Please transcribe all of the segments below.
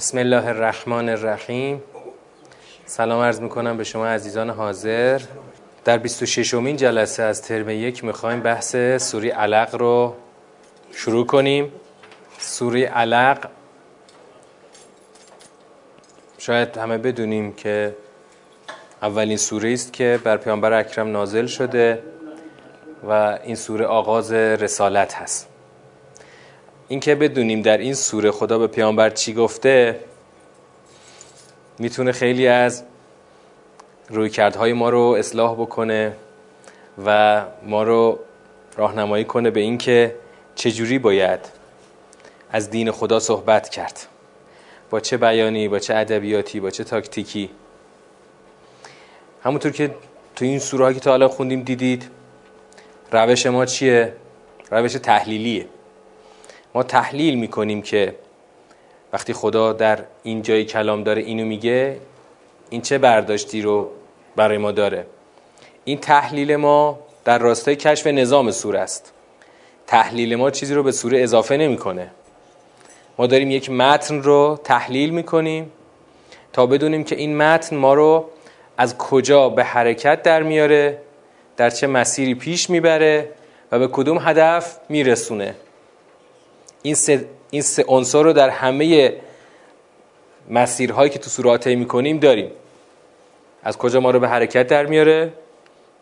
بسم الله الرحمن الرحیم. سلام عرض می‌کنم به شما عزیزان حاضر. در 26 امین جلسه از ترم یک می‌خوایم بحث سوری علق رو شروع کنیم. سوری علق شاید همه بدونیم که اولین سوره است که بر پیامبر اکرم نازل شده و این سوره آغاز رسالت هست. اینکه بدونیم در این سوره خدا به پیامبر چی گفته می‌تونه خیلی از رویکردهای ما رو اصلاح بکنه و ما رو راهنمایی کنه به اینکه چجوری باید از دین خدا صحبت کرد. با چه بیانی با چه ادبیاتی با چه تاکتیکی. همونطور که تو این سوره که تا حالا خوندیم دیدید روش ما چیه؟ روش تحلیلیه. ما تحلیل می‌کنیم که وقتی خدا در این جای کلام داره اینو میگه این چه برداشتی رو برای ما داره؟ این تحلیل ما در راستای کشف نظام سوره است. تحلیل ما چیزی رو به سوره اضافه نمی‌کنه. ما داریم یک متن رو تحلیل می‌کنیم تا بدونیم که این متن ما رو از کجا به حرکت در میاره در چه مسیری پیش می‌بره و به کدوم هدف میرسونه. این سه, این سه عنصر رو در همه مسیرهایی که تو سورات می‌کنیم داریم. از کجا ما رو به حرکت در میاره؟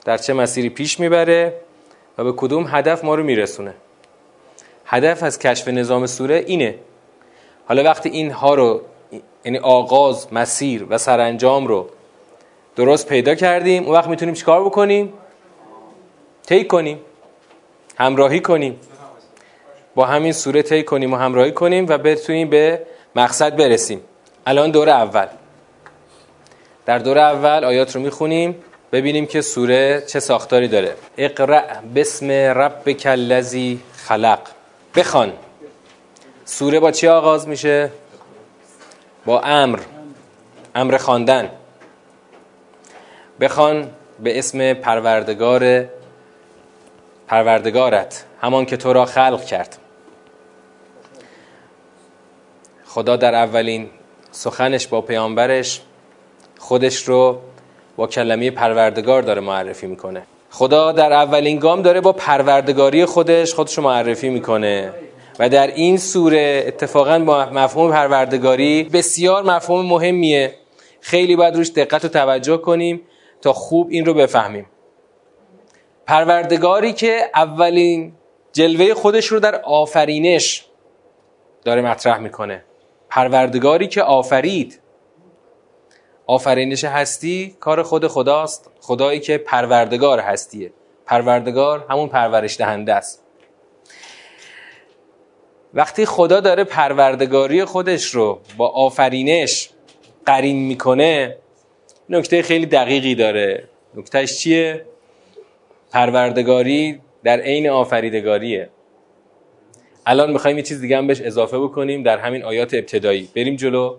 در چه مسیری پیش می‌بره؟ و به کدوم هدف ما رو میرسونه؟ هدف از کشف نظام سوره اینه. حالا وقتی اینها رو یعنی آغاز مسیر و سرانجام رو درست پیدا کردیم اون وقت می‌تونیم چیکار بکنیم؟ طی کنیم. همراهی کنیم. با همین سوره طی کنیم و همراهی کنیم و بتونیم به مقصد برسیم. الان دور اول. در دور اول آیات رو می‌خونیم ببینیم که سوره چه ساختاری داره. اقرأ بسم ربک الذی خلق. بخوان. سوره با چی آغاز میشه؟ با امر. امر خواندن. بخوان به اسم پروردگار پروردگارت. همان که تو را خلق کرد. خدا در اولین سخنش با پیامبرش خودش رو با کلمه پروردگار داره معرفی می‌کنه. خدا در اولین گام داره با پروردگاری خودش خودش رو معرفی می‌کنه. و در این سوره اتفاقا با مفهوم پروردگاری بسیار مفهوم مهمیه. خیلی باید روش دقت و توجه کنیم تا خوب این رو بفهمیم. پروردگاری که اولین جلوه خودش رو در آفرینش داره مطرح می‌کنه. پروردگاری که آفرید. آفرینش هستی کار خود خداست. خدایی که پروردگار هستیه. پروردگار همون پرورش دهنده است. وقتی خدا داره پروردگاری خودش رو با آفرینش قرین می‌کنه نکته خیلی دقیقی داره. نکتهش چیه؟ پروردگاری در عین آفریدگاریه. الان می‌خوایم یه چیز دیگه هم بهش اضافه بکنیم در همین آیات ابتدایی. بریم جلو.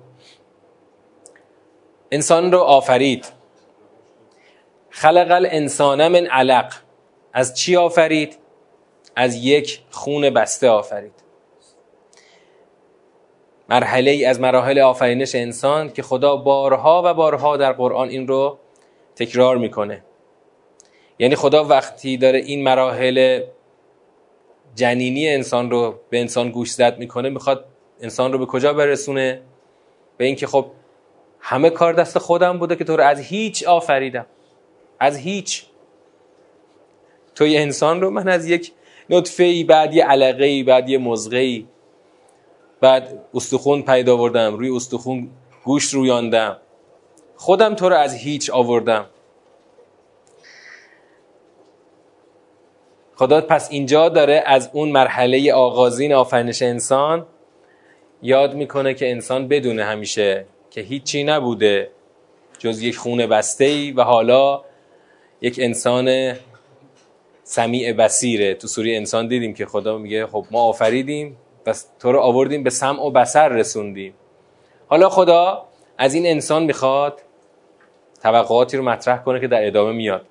انسان رو آفرید. خلق الانسان من علق. از چی آفرید؟ از یک خون بسته آفرید. مرحله ای از مراحل آفرینش انسان که خدا بارها و بارها در قرآن این رو تکرار می‌کنه. یعنی خدا وقتی داره این مراحل جنینی انسان رو به انسان گوش زد می‌کنه می‌خواد انسان رو به کجا برسونه؟ به اینکه خب همه کار دست خودم بوده که تو رو از هیچ آفریدم. از هیچ. تو یه انسان رو من از یک نطفه ای بعد یه علقه ای بعد یه مزغه ای بعد استخون پیدا آوردم روی استخون گوشت رویاندم. خودم تو رو از هیچ آوردم. خدا پس اینجا داره از اون مرحله آغازین آفرینش انسان یاد می‌کنه که انسان بدونه همیشه که هیچی نبوده جز یک خون بسته ای و حالا یک انسان سمیع بسیره تو سوری انسان دیدیم که خدا میگه خب ما آفریدیم بس تو رو آوردیم به سمع و بسر رسوندیم. حالا خدا از این انسان می‌خواد توقعاتی رو مطرح کنه که در ادامه میاد.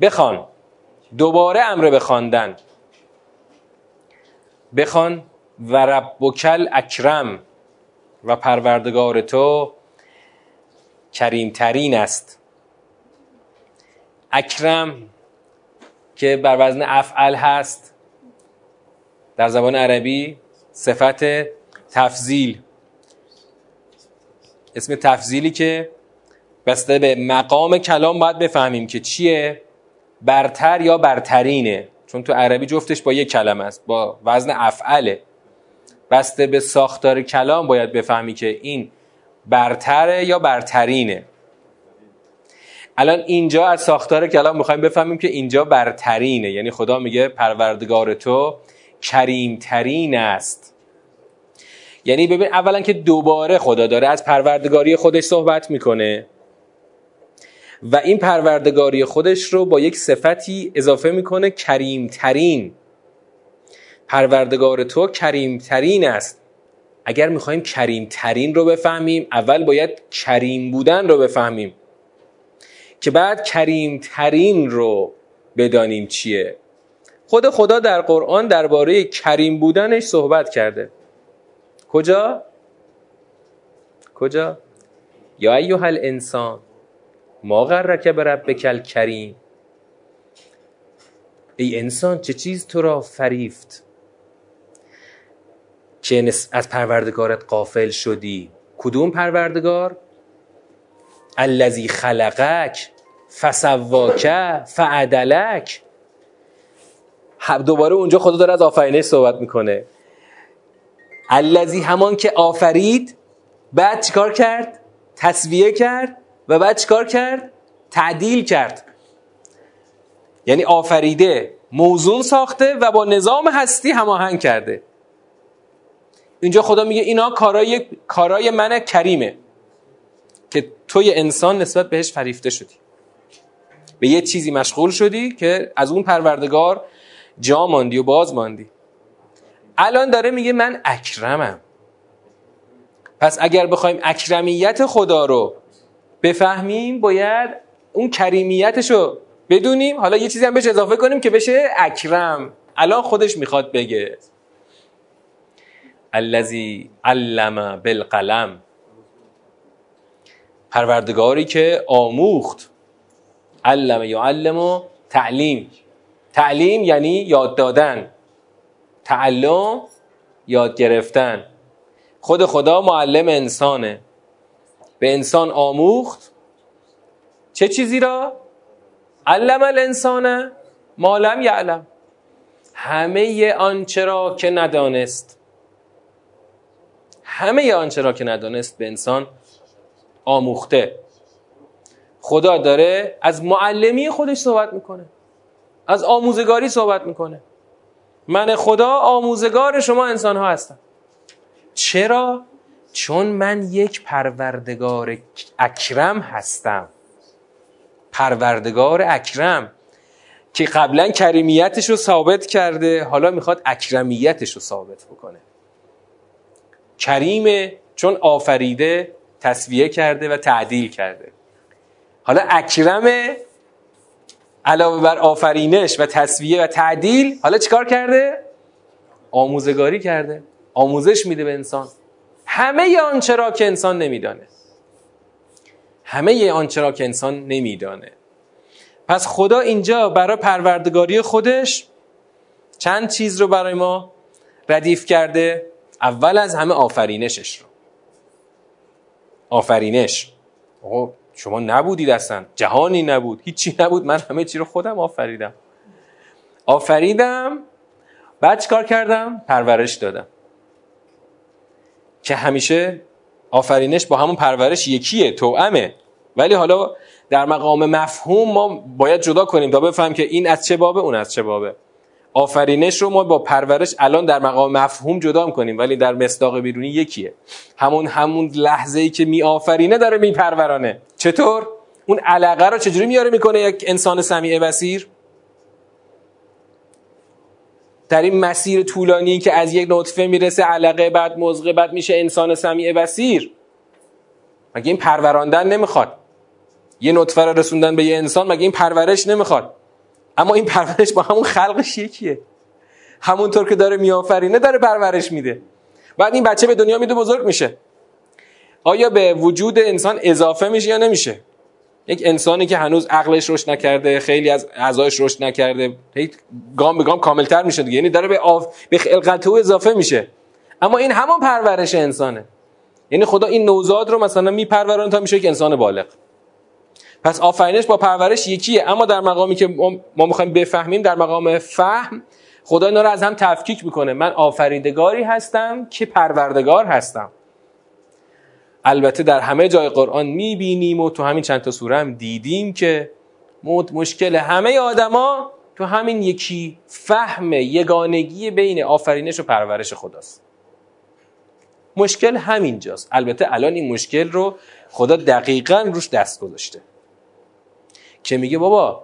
بخوان. دوباره امر به خواندن. بخوان و ربکل اکرم و پروردگار تو کریمترین است. اکرم که بر وزن افعل هست در زبان عربی صفت تفضیل. اسم تفضیلی که بسته به مقام کلام باید بفهمیم که چیه. برتر یا برترینه؟ چون تو عربی جفتش با یک کلمه است با وزن افعله. بسته به ساختار کلام باید بفهمی که این برتره یا برترینه. الان اینجا از ساختار کلام می‌خوایم بفهمیم که اینجا برترینه. یعنی خدا میگه پروردگار تو کریمترین است. یعنی ببین اولا که دوباره خدا داره از پروردگاری خودش صحبت می‌کنه. و این پروردگاری خودش رو با یک صفتی اضافه می‌کنه کریمترین. پروردگار تو کریمترین است. اگر می‌خوایم کریمترین رو بفهمیم اول باید کریم بودن رو بفهمیم. که بعد کریمترین رو بدانیم چیه. خود خدا در قرآن درباره کریم بودنش صحبت کرده. کجا؟ کجا؟ یا ایوه الانسان ما غرک بربک کریم ای انسان چه چیز تو را فریفت؟ که از پروردگارت قافل شدی؟ کدوم پروردگار؟ الذی خلقک فسواک فعدلک. دوباره اونجا خدا داره از آفرینش صحبت می‌کنه. الذی همان که آفرید بعد چیکار کرد؟ تصویه کرد؟ و بعد چیکار کرد؟ تعدیل کرد. یعنی آفریده موزون ساخته و با نظام هستی هماهنگ کرده. اینجا خدا میگه اینا کارای کارای من کریمه که توی انسان نسبت بهش فریفته شدی. به یه چیزی مشغول شدی که از اون پروردگار جا ماندی و باز ماندی. الان داره میگه من اکرمم. پس اگر بخوایم اکرمیت خدا رو بفهمیم باید اون کریمیتش رو بدونیم. حالا یه چیزی هم بهش اضافه کنیم که بشه اکرم. الان خودش می‌خواد بگه. الذی علم بالقلم. پروردگاری که آموخت. علم یعلم و تعلیم. تعلیم یعنی یاد دادن. تعلم یاد گرفتن. خود خدا معلم انسانه. به انسان آموخت. چه چیزی را؟ علم الانسان ما لم یعلم. همه آنچه را که ندانست. همه آنچه را که ندانست به انسان آموخته. خدا داره از معلمی خودش صحبت می‌کنه. از آموزگاری صحبت می‌کنه. من خدا آموزگار شما انسان ها هستم. چرا؟ چون من یک پروردگار اکرم هستم. پروردگار اکرم که قبلا کریمیتش رو ثابت کرده حالا می‌خواد اکرمیتش رو ثابت بکنه. کریمه چون آفریده تصویه کرده و تعدیل کرده. حالا اکرمه علاوه بر آفرینش و تصویه و تعدیل حالا چیکار کرده؟ آموزگاری کرده. آموزش میده به انسان. همه آنچه را که انسان نمیدانه. همه آنچه را که انسان نمیدانه. پس خدا اینجا برای پروردگاری خودش چند چیز رو برای ما ردیف کرده؟ اول از همه آفرینشش رو. آفرینش. شما نبودید اصلا. جهانی نبود. هیچی نبود. من همه چی رو خودم آفریدم. آفریدم. بعد چیکار کردم؟ پرورش دادم. که همیشه آفرینش با همون پرورش یکیه توامه ولی حالا در مقام مفهوم ما باید جدا کنیم تا بفهم که این از چه بابه اون از چه بابه. آفرینش رو ما با پرورش الان در مقام مفهوم جدا کنیم ولی در مصداق بیرونی یکیه. همون همون لحظه ای که می آفرینه داره می پرورانه چطور؟ اون علاقه رو چجوری میاره می‌کنه یک انسان سمیع بسیر در این مسیر طولانی که از یک نطفه می‌رسه علقه بعد مزغه بعد میشه انسان سمیع بسیر مگه این پروراندن نمی‌خواد؟ یه نطفه رو رسوندن به یه انسان مگه این پرورش نمی‌خواد؟ اما این پرورش با همون خلقش یکیه. همونطور که داره میآفرینه داره پرورش میده. بعد این بچه به دنیا میده بزرگ میشه. آیا به وجود انسان اضافه میشه یا نمیشه؟ یک انسانی که هنوز عقلش رشد نکرده خیلی از اعضایش رشد نکرده گام به گام کاملتر میشه دیگه. یعنی داره به آف... به خلقت او اضافه میشه. اما این همان پرورش انسانه. یعنی خدا این نوزاد رو مثلا میپرورونه تا میشه یک انسان بالغ. پس آفرینش با پرورش یکیه. اما در مقامی که ما می‌خوایم بفهمیم در مقام فهم خدا اینا رو از هم تفکیک می‌کنه. من آفریدگاری هستم که پروردگار هستم. البته در همه جای قرآن می‌بینیم و تو همین چند تا سوره هم دیدیم که مشکل همه آدما تو همین یکی فهم یگانگی بین آفرینش و پرورش خداست. مشکل همینجاست. البته الان این مشکل رو خدا دقیقا روش دست گذاشته. که میگه بابا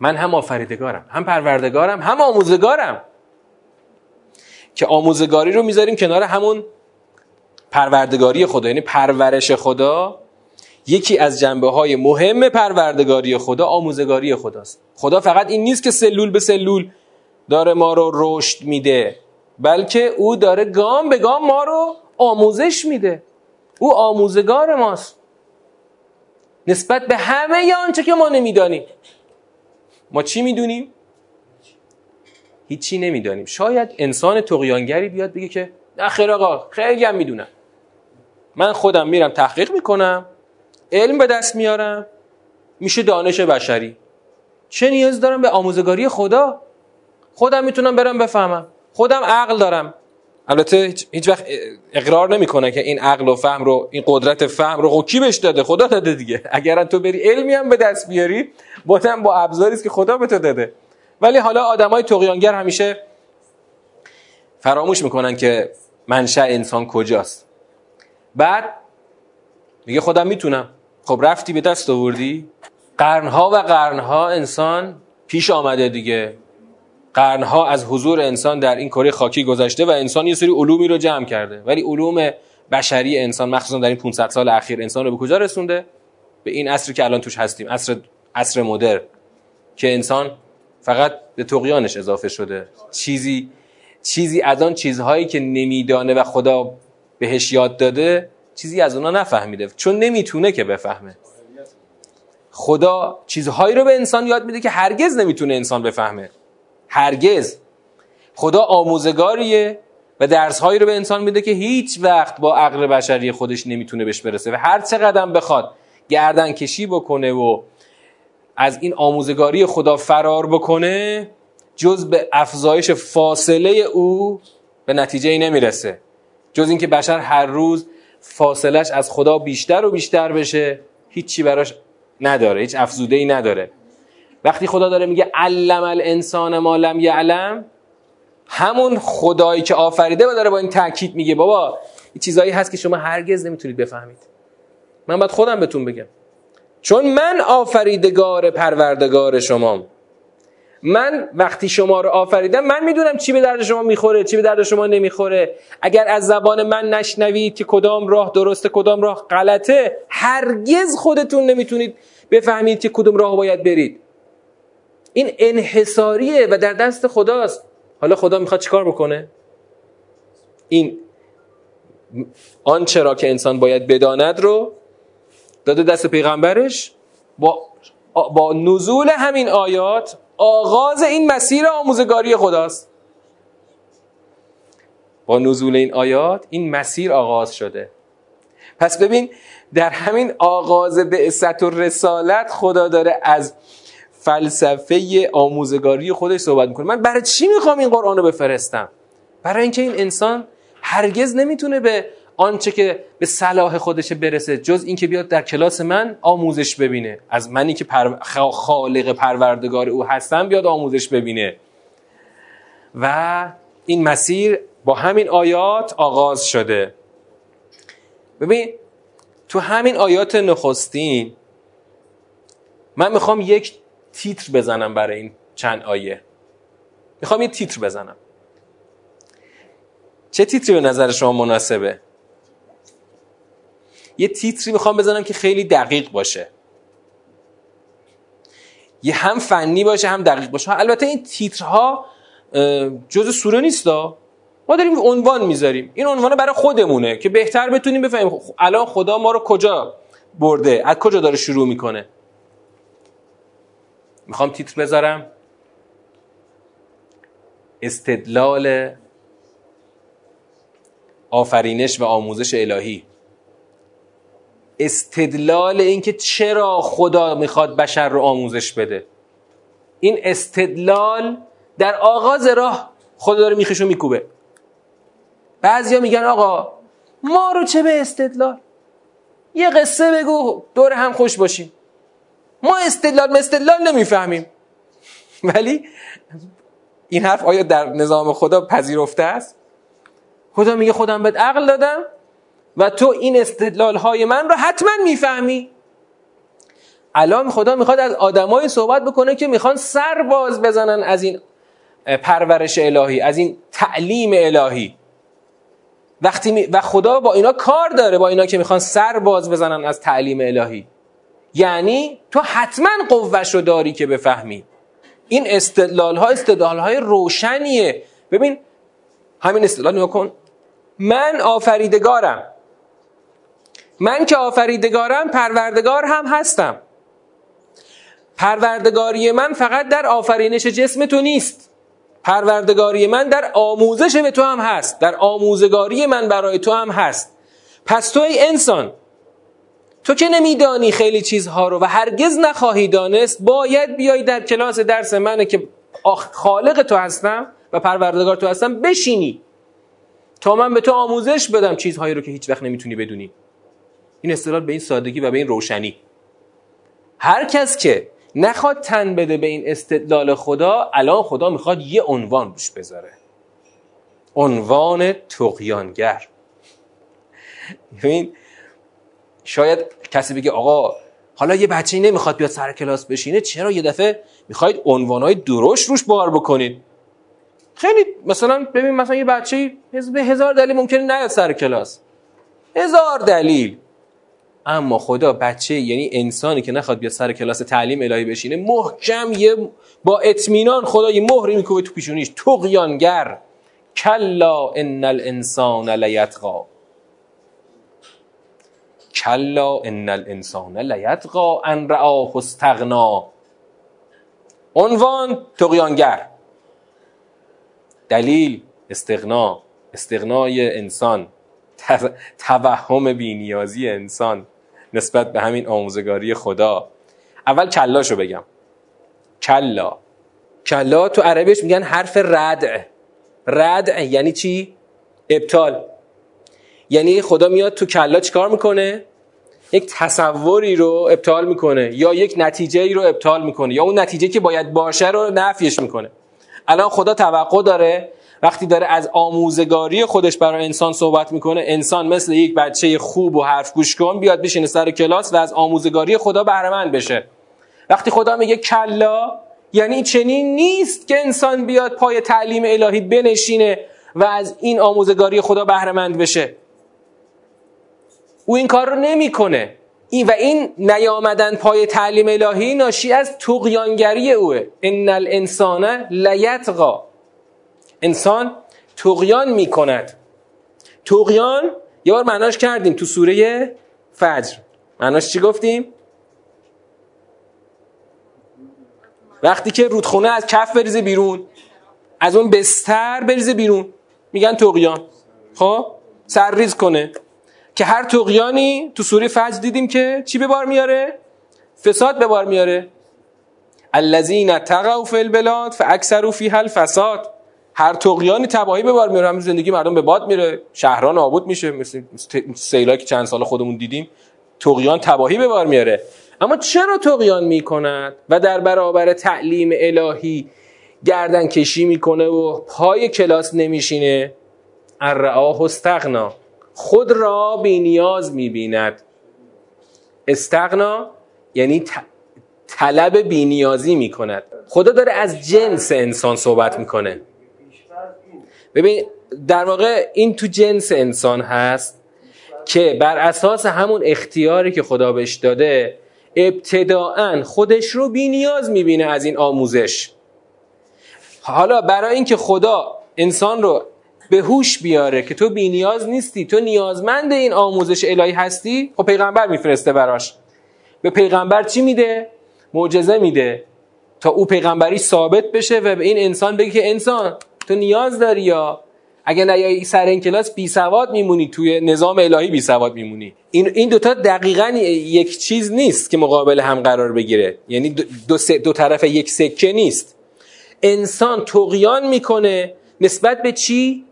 من هم آفریدگارم هم پروردگارم هم آموزگارم. که آموزگاری رو می‌ذاریم کنار همون پروردگاری خدا یعنی پرورش خدا یکی از جنبه های مهم پروردگاری خدا آموزگاری خداست. خدا فقط این نیست که سلول به سلول داره ما رو رشد میده بلکه او داره گام به گام ما رو آموزش میده. او آموزگار ماست. نسبت به همه آنچه که ما نمی‌دانیم. ما چی می‌دونیم؟ هیچی نمی‌دانیم. شاید انسان تقیانگری بیاد بگه که نه خیر آقا خیلی هم می‌دونم. من خودم میرم تحقیق می‌کنم علم به دست میارم میشه دانش بشری. چه نیاز دارم به آموزگاری خدا؟ خودم می‌تونم برم بفهمم. خودم عقل دارم. البته هیچ وقت اقرار نمی‌کنه که این عقل و فهم رو این قدرت فهم رو کی بهش داده؟ خدا داده دیگه. اگر تو بری علمی هم به دست بیاری باتم با ابزاری که خدا به تو داده. ولی حالا آدمای تقیانگر همیشه فراموش می‌کنن که منشأ انسان کجاست. بعد میگه خودم می‌تونم. خب رفتی به دست آوردی؟ قرنها و قرنها انسان پیش آمده دیگه. قرنها از حضور انسان در این کره خاکی گذشته و انسان یه سری علومی رو جمع کرده. ولی علوم بشری انسان مخصوصا در این 500 سال اخیر انسان رو به کجا رسونده؟ به این عصری که الان توش هستیم عصر عصر مدر که انسان فقط به تقیانش اضافه شده. چیزی چیزی از آن چیزهایی که نمیدانه و خدا بهش یاد داده چیزی از اونا نفهمیده. چون نمی‌تونه که بفهمه. خدا چیزهایی رو به انسان یاد میده که هرگز نمی‌تونه انسان بفهمه. هرگز. خدا آموزگاریه و درسهایی رو به انسان میده که هیچ وقت با عقل بشری خودش نمی‌تونه بهش برسه و هر چقدر بخواد گردن کشی بکنه و از این آموزگاری خدا فرار بکنه جز به افزایش فاصله او به نتیجه ای نمی‌رسه. جز اینکه بشر هر روز فاصلش از خدا بیشتر و بیشتر بشه هیچی براش نداره هیچ افزوده ای نداره. وقتی خدا داره میگه علم الانسان ما لم یعلم همون خدایی که آفریده و داره با این تاکید میگه بابا این چیزایی هست که شما هرگز نمی‌تونید بفهمید. من باید خودم بهتون بگم. چون من آفریدگار پروردگار شمام من وقتی شما رو آفریدم من می‌دونم چی به درد شما می‌خوره چی به درد شما نمی‌خوره. اگر از زبان من نشنوید که کدام راه درسته کدام راه غلطه هرگز خودتون نمی‌تونید بفهمید که کدوم راه باید برید. این انحصاریه و در دست خداست. حالا خدا می‌خواد چیکار بکنه؟ این آنچه را که انسان باید بداند رو داده دست پیغمبرش با با نزول همین آیات آغاز این مسیر آموزگاری خداست. با نزول این آیات این مسیر آغاز شده. پس ببین در همین آغاز بعثت و رسالت خدا داره از فلسفه آموزگاری خودش صحبت می‌کنه. من برای چی می‌خوام این قرآن رو بفرستم؟ برای اینکه این انسان هرگز نمی‌تونه به آنچه که به صلاح خودش برسه جز اینکه بیاد در کلاس من آموزش ببینه. از منی که پر... خالق پروردگار او هستم بیاد آموزش ببینه. و این مسیر با همین آیات آغاز شده. ببین تو همین آیات نخستین من می‌خوام یک تیتر بزنم برای این چند آیه. می‌خوام یه تیتر بزنم. چه تیتری به نظر شما مناسبه؟ یه تیتری می‌خوام بزنم که خیلی دقیق باشه. یه هم فنی باشه هم دقیق باشه. البته این تیترها جز سوره نیست ما داریم عنوان می‌ذاریم. این عنوان برای خودمونه که بهتر بتونیم بفهمیم الان خدا ما رو کجا برده از کجا داره شروع می‌کنه. می‌خوام تیتر بذارم. استدلال آفرینش و آموزش الهی. استدلال اینکه چرا خدا می‌خواد بشر رو آموزش بده. این استدلال در آغاز راه خدا داره میخشو میکوبه. بعضیا میگن آقا ما رو چه به استدلال؟ یه قصه بگو دور هم خوش باشیم. ما استدلال استدلال نمی‌فهمیم. ولی این حرف آیا در نظام خدا پذیرفته است؟ خدا میگه خودم بهت عقل دادم و تو این استدلال های من رو حتما می‌فهمی. الان خدا می‌خواد از آدمای صحبت بکنه که می‌خوان سر باز بزنن از این پرورش الهی از این تعلیم الهی. وقتی و خدا با اینا کار داره با اینا که می‌خوان سر باز بزنن از تعلیم الهی. یعنی تو حتما قوش رو داری که بفهمی. این استدلال ها استدلال های روشنیه. ببین همین استدلال نگاه کن. من آفریدگارم. من که آفریدگارم پروردگار هم هستم. پروردگاری من فقط در آفرینش جسم تو نیست. پروردگاری من در آموزش به تو هم هست. در آموزگاری من برای تو هم هست. پس تو ای انسان تو که نمیدانی خیلی چیزها رو و هرگز نخواهی دانست باید بیای در کلاس درس منه که خالق تو هستم و پروردگار تو هستم بشینی. تا من به تو آموزش بدم چیزهایی رو که هیچ وقت نمی‌تونی بدونی. این استدلال به این سادگی و به این روشنی. هر کس که نخواد تن بده به این استدلال خدا الان خدا می‌خواد یه عنوان روش بذاره. عنوان تقیانگر. ببین شاید کسی بگه آقا حالا یه بچه نمی‌خواد بیاد سر کلاس بشینه چرا یه دفعه می‌خواید عنوانهای درشت روش بار بکنید خیلی مثلا ببین مثلا یه بچه به هزار دلیل ممکنه نیاد سر کلاس. هزار دلیل. اما خدا بچه یعنی انسانی که نخواد بیاد سر کلاس تعلیم الهی بشینه محکم یه با اطمینان خدا یه مهری میکوبه تو پیشونیش. تقیانگر کلا ان الانسان لیطغا کلا ان الانسان لیطغا ان رآه استغنا. عنوان تقیانگر دلیل استغنا. استغنای انسان. توهم بینیازی انسان. نسبت به همین آموزگاری خدا. اول کلاشو بگم. کلا. کلا تو عربیش میگن حرف ردع ردع یعنی چی؟ ابطال. یعنی خدا میاد تو کلا چیکار می‌کنه؟ یک تصوری رو ابطال می‌کنه یا یک نتیجه ای رو ابطال می‌کنه یا اون نتیجه که باید باشه رو نفیش می‌کنه. الان خدا توقع داره وقتی داره از آموزگاری خودش برای انسان صحبت می‌کنه انسان مثل یک بچه خوب و حرف گوش کن بیاد بشینه سر کلاس و از آموزگاری خدا بهره بشه. وقتی خدا میگه کلا یعنی چنین نیست که انسان بیاد پای تعلیم الهی بنشینه و از این آموزگاری خدا بهره بشه. او این کار رو نمی‌کنه. این و این نیامدن پای تعلیم الهی ناشی از تقیانگری اوه. ان الانسان لیتقا انسان تقیان می کند تقیان یه بار معناش کردیم تو سوره فجر. معناش چی گفتیم؟ وقتی که رودخونه از کف بریزه بیرون از اون بستر بریزه بیرون میگن تقیان خب؟ سرریز کنه. که هر تقیانی تو سوره فجر دیدیم که چی به بار میاره؟ فساد به بار میاره. الذین تقوا فی البلاد فاکثروا فیها الفساد. هر تقیانی تباهی به بار میاره زندگی مردم به باد میره. شهران نابود میشه مثل سیلایی که چند سال خودمون دیدیم. تقیان تباهی به بار میاره. اما چرا تقیان می‌کند و در برابر تعلیم الهی گردن کشی می‌کنه و پای کلاس نمیشینه؟ الرعاه استغنا. خود را بی نیاز می‌بیند. استغنا یعنی طلب بینیازی می‌کند. خدا داره از جنس انسان صحبت می‌کنه. ببین در واقع این تو جنس انسان هست که بر اساس همون اختیاری که خدا بهش داده ابتداعا خودش رو بی نیاز می‌بینه از این آموزش. حالا برای اینکه خدا انسان رو به هوش بیاره که تو بی نیاز نیستی تو نیازمند این آموزش الهی هستی خب پیغمبر میفرسته براش. به پیغمبر چی میده؟ معجزه میده. تا او پیغمبری ثابت بشه و به این انسان بگه که انسان تو نیاز داری یا اگه نیایی سر این کلاس بی سواد میمونی توی نظام الهی بی سواد میمونی. این این دوتا دقیقا یک چیز نیست که مقابل هم قرار بگیره. یعنی دو, دو, دو طرف یک سکه نیست. انسان تقیان می‌کنه نسبت به چی؟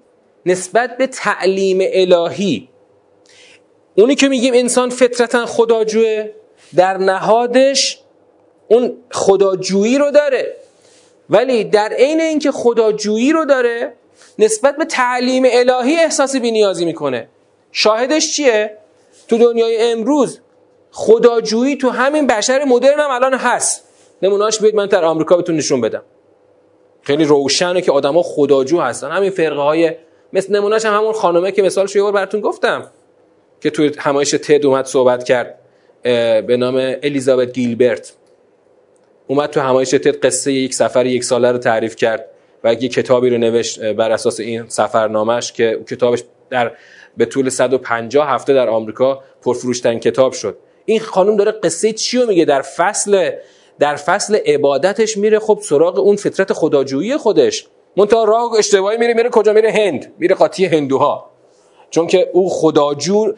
نسبت به تعلیم الهی. اونی که میگیم انسان فطرتا خداجوه در نهادش اون خداجویی رو داره. ولی در عین اینکه خداجویی رو داره نسبت به تعلیم الهی احساس بینیازی می‌کنه. شاهدش چیه؟ تو دنیای امروز خداجویی تو همین بشر مدرن هم الان هست. نمونهاش بیاید من در آمریکا بهتون نشون بدم. خیلی روشنه که آدما خداجو هستن. همین فرقه های مثل نمونهش هم همون خانومه که مثالش یه بار براتون گفتم که توی همایش تد اومد صحبت کرد به نام الیزابت گیلبرت. اومد تو همایش تد قصه یک سفر یک ساله رو تعریف کرد و یک کتابی رو نوشت بر اساس این سفرنامهش که کتابش در به طول 150 هفته در آمریکا پرفروشترین کتاب شد. این خانم داره قصه چی رو میگه؟ در فصل در فصل عبادتش میره خب سراغ اون فطرت خداجویی خودش. منتها راه اشتباهی میره میره کجا؟ میره هند. میره قاطی هندوها. چون که او خداجو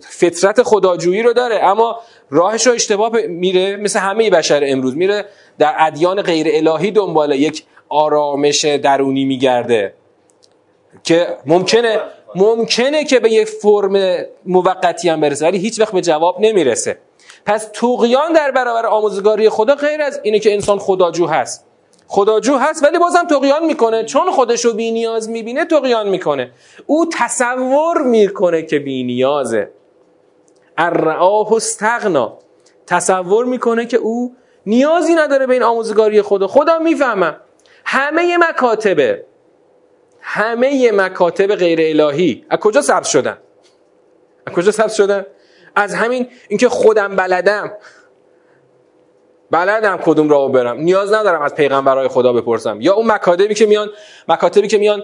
فطرت خداجویی رو داره اما راهش رو اشتباه میره مثل همه بشر امروز میره در ادیان غیر الهی دنبال یک آرامش درونی میگرده. که ممکنه ممکنه که به یک فرم موقتی هم برسه ولی هیچ وقت به جواب نمی‌رسه. پس توقیان در برابر آموزگاری خدا غیر از اینه که انسان خداجو هست. خداجو هست ولی بازم تقیان می‌کنه. چون خودش رو بی نیاز می‌بینه تقیان می‌کنه. او تصور می‌کنه که بی نیازه. الرعاه استغنا. تصور می‌کنه که او نیازی نداره به این آموزگاری خدا خودم می‌فهمم. همه مکاتبه. همه مکاتب غیر الهی. از کجا ثبت شدن؟ از کجا ثبت شدن؟ از همین اینکه خودم بلدم. بلدم کدوم راهو برم. نیاز ندارم از پیغمبرای خدا بپرسم. یا اون مکاتبی که میان مکاتبی که میان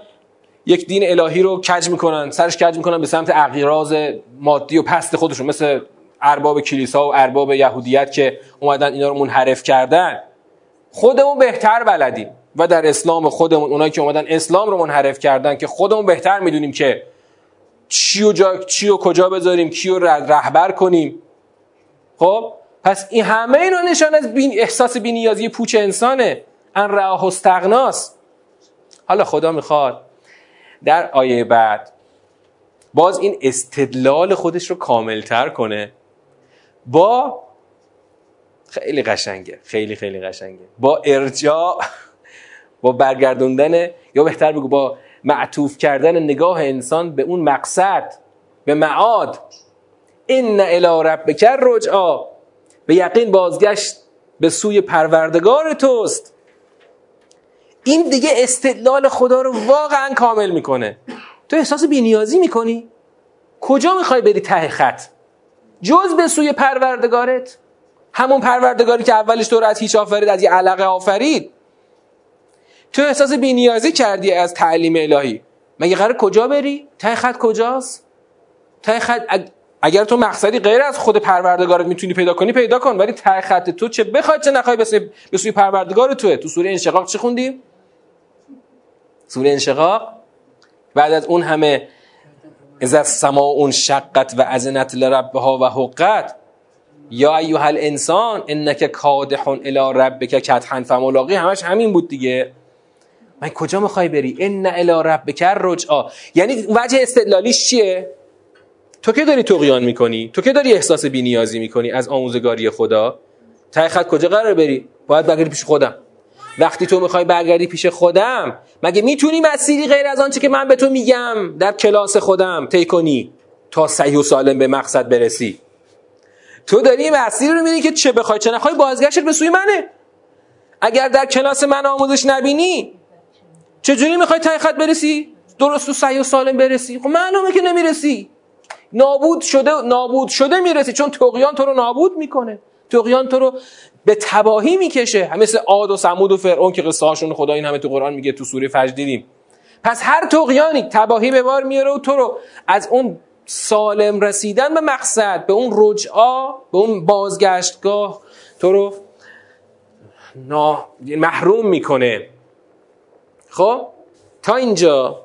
یک دین الهی رو کج می‌کنن سرش کج می‌کنن به سمت اغیراز مادی و پست خودشون. مثل ارباب کلیسا و ارباب یهودیت که اومدن اینا رو منحرف کردن. خودمون بهتر بلدیم و در اسلام خودمون اونایی که اومدن اسلام رو منحرف کردن که خودمون بهتر می‌دونیم که چی و, جا، چی و کجا بذاریم کی رو رهبر کنیم. خب؟ پس این همه اینا نشان از بین احساس بینیازی پوچ انسانه. ان راه استغناس. حالا خدا می‌خواد. در آیه بعد باز این استدلال خودش رو کاملتر کنه. با خیلی قشنگه. خیلی خیلی قشنگه. با ارجاع با برگردوندن یا بهتر بگو با معطوف کردن نگاه انسان به اون مقصد به معاد. این الی ربک رجعا به یقین بازگشت به سوی پروردگار توست این دیگه استدلال خدا رو واقعا کامل می‌کنه تو احساس بینیازی می‌کنی؟ کجا می‌خوای بری ته خط؟ جز به سوی پروردگارت همون پروردگاری که اولش تو رو از هیچ آفرید از یه علقه آفرید تو احساس بینیازی کردی از تعلیم الهی مگه قرار کجا بری؟ ته خط کجاست؟ ته خط اگر تو مقصدی غیر از خود پروردگارت می‌تونی پیدا کنی پیدا کن. ولی ته خط تو چه بخواد چه نخوای به سوی پروردگار توه. تو سوره انشقاق چه خوندیم سوره انشقاق؟ بعد از اون همه از سما اون شقت و ازنت لربها و حقت یا ایها الانسان انک کادح الی ربک کدحا فملاقی. همش همین بود دیگه. من کجا می‌خوای بری؟ ان الی ربک رجعا یعنی وجه استدلالیش چیه؟ تو که داری تقیان می‌کنی؟ تو که داری احساس بینیازی می‌کنی از آموزگاری خدا؟ ته خط کجا قرار بری؟ باید بگردی پیش خودم. وقتی تو می‌خوای برگردی پیش خودم مگه می‌تونی مسیری غیر از آنچه که من به تو میگم در کلاس خودم طی کنی تا صحیح و سالم به مقصد برسی؟ تو داری مسیری رو میری که چه بخوای چه نخوای بازگشت به سوی منه. اگر در کلاس من آموزش نبینی چجوری می‌خوای ته خط برسی؟ درست و صحیح و سالم برسی؟ خب معلومه که نمی‌رسی. نابود شده نابود شده می‌رسی چون تقیان تو رو نابود می‌کنه. تقیان تو رو به تباهی می‌کشه. مثل عاد و سمود و فرعون که قصه هاشون خدا این همه تو قرآن میگه تو سوره فجر دیدیم. پس هر تقیانی تباهی به بار میاره و تو رو از اون سالم رسیدن به مقصد به اون رجعا به اون بازگشتگاه تو رو محروم می‌کنه. خب تا اینجا.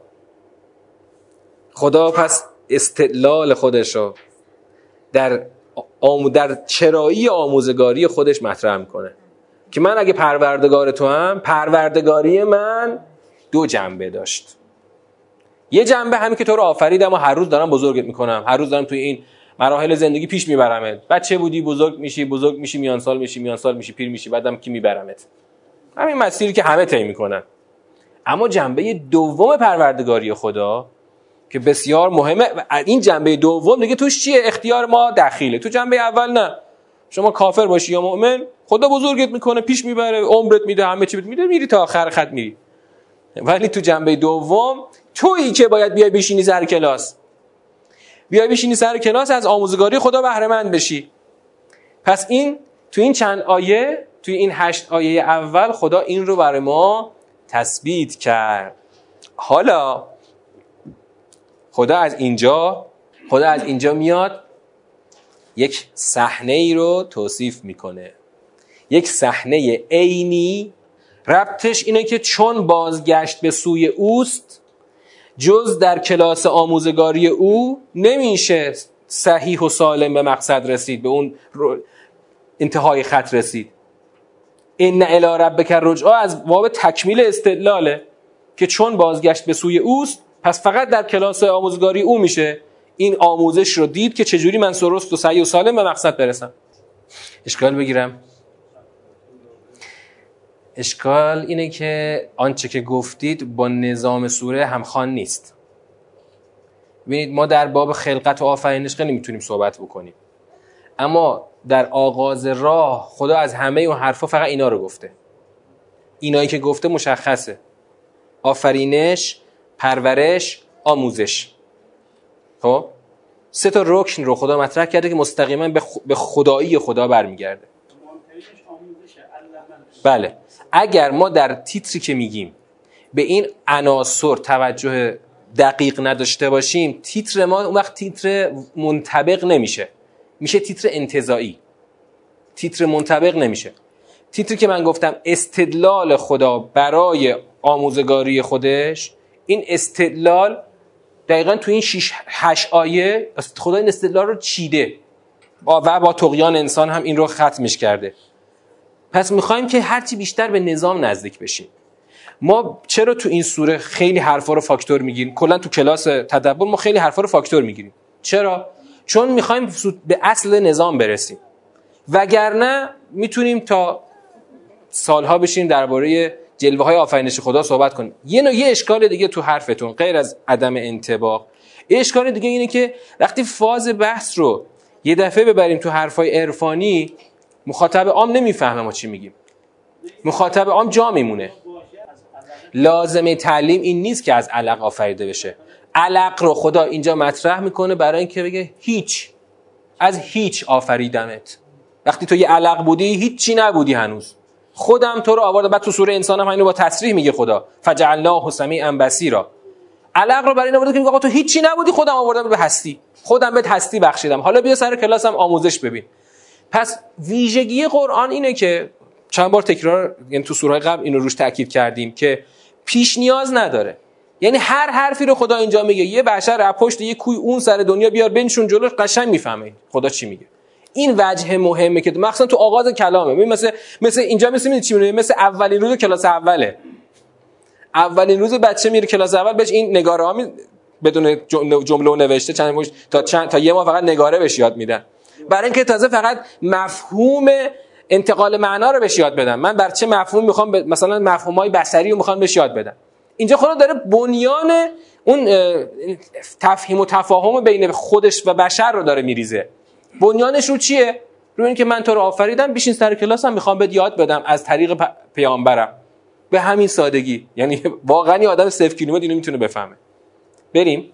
خدا پس استدلال خودش رو در آمو در چرایی آموزگاری خودش مطرح می‌کنه. که من اگه پروردگار تو هم پروردگاری من دو جنبه داشت. یه جنبه همین که تو رو آفریدم و هر روز دارم بزرگت می‌کنم. هر روز دارم توی این مراحل زندگی پیش میبرمت. بچه بودی؟ بزرگ میشی بزرگ میشی میان سال میشی میان سال میشی پیر میشی بعدم کی میبرمت؟ همین مسیری که همه طی می‌کنن. اما جنبه دوم پروردگاری خدا که بسیار مهمه. این جنبه دوم دیگه توش چیه؟ اختیار ما دخیله. تو جنبه اول نه. شما کافر باشی یا مؤمن خدا بزرگت می‌کنه پیش می‌بره عمرت میده همه چی میده میری تا آخر خط میری. ولی تو جنبه دوم تویی که باید بیای بشینی سر کلاس. بیای بشینی سر کلاس از آموزگاری خدا بهره مند بشی. پس این تو این چند آیه توی این هشت آیه اول خدا این رو برای ما تثبیت کرد. حالا خدا از اینجا خدا از اینجا میاد یک صحنه ای رو توصیف می‌کنه. یک صحنه عینی ربطش اینه که چون بازگشت به سوی اوست جز در کلاس آموزگاری او نمیشه صحیح و سالم به مقصد رسید به اون انتهای خط رسید. این الی ربک رجعا از باب تکمیل استدلاله که چون بازگشت به سوی اوست پس فقط در کلاس آموزگاری او میشه این آموزش رو دید که چجوری من سرست و سعی و سالم به مقصد برسم. اشکال بگیرم. اشکال اینه که آنچه که گفتید با نظام سوره همخوان نیست. ببینید ما در باب خلقت و آفرینش خیلی می‌تونیم صحبت بکنیم. اما در آغاز راه خدا از همه اون حرفا فقط اینا رو گفته. اینایی که گفته مشخصه. آفرینش پرورش آموزش. خب؟ سه تا رکن رو خدا مطرح کرده که مستقیما به خدایی خدا برمیگرده. بله. اگر ما در تیتری که میگیم به این عناصر توجه دقیق نداشته باشیم تیتر ما اون وقت تیتر منطبق نمیشه. میشه تیتر انتظایی تیتر منطبق نمیشه. تیتری که من گفتم استدلال خدا برای آموزگاری خودش این استدلال دقیقا تو این 6 8 آیه خدا این استدلال رو چیده. و با تقیان انسان هم این رو ختمش کرده. پس می‌خوایم که هرچی بیشتر به نظام نزدیک بشیم. ما چرا تو این سوره خیلی حرفا رو فاکتور می‌گیریم؟ کلا تو کلاس تدبر ما خیلی حرفا رو فاکتور می‌گیریم. چرا؟ چون می‌خوایم به اصل نظام برسیم. وگرنه می‌تونیم تا سالها بشیم درباره جلوه های آفرینش خدا صحبت کنیم. یه نوع یه اشکال دیگه تو حرفتون غیر از عدم انتباق. اشکال دیگه اینه که وقتی فاز بحث رو یه دفعه ببریم تو حرفای عرفانی مخاطب عام نمی‌فهمه ما چی میگیم. مخاطب عام جا میمونه. لازمه تعلیم این نیست که از علق آفریده بشه. علق رو خدا اینجا مطرح می‌کنه برای اینکه بگه هیچ. از هیچ آفریدمت وقتی تو یه علق بودی هیچی نبودی هنوز. خودم تو رو آورده. بعد تو سوره انسان هم اینو با تصریح میگه خدا. فجعلناه سمیعا بصیرا. علق رو برای این آورده که آقا تو هیچی نبودی خودم آوردم به هستی. خودم به هستی بخشیدم. حالا بیا سر کلاسم آموزش ببین. پس ویژگی قرآن اینه که چند بار تکرار یعنی تو سوره قبل اینو روش تاکید کردیم که پیش نیاز نداره. یعنی هر حرفی رو خدا اینجا میگه. یه بشر از پشت یه کوی اون سر دنیا بیار بنشون جلو قشنگ می‌فهمه. خدا چی میگه؟ این وجه مهمه که مخصوصا تو آغاز کلامه. مثل مثل اینجا مثل چی مثل اولین روز کلاس اوله. اولین روز بچه میره کلاس اول بهش این نگاره ها می... بدون جمله و نوشته چند تا چند تا یه ما فقط نگاره بهش یاد میدن. برای اینکه تازه فقط مفهوم انتقال معنا رو بهش یاد بدم من بر چه مفهوم می‌خوام ب... مثلا مفهوم های بصری رو می‌خوام بهش یاد بدم. اینجا خدا داره بنیان اون تفهیم و تفاهم بین خودش و بشر رو داره میریزه. بنیانش رو چیه؟ رو اینکه من تو رو آفریدم بیشین سر کلاسم می‌خوام بهت یاد بدم از طریق پیامبرم. به همین سادگی. یعنی واقعا آدم صفر کیلومتر اینو می‌تونه بفهمه. بریم.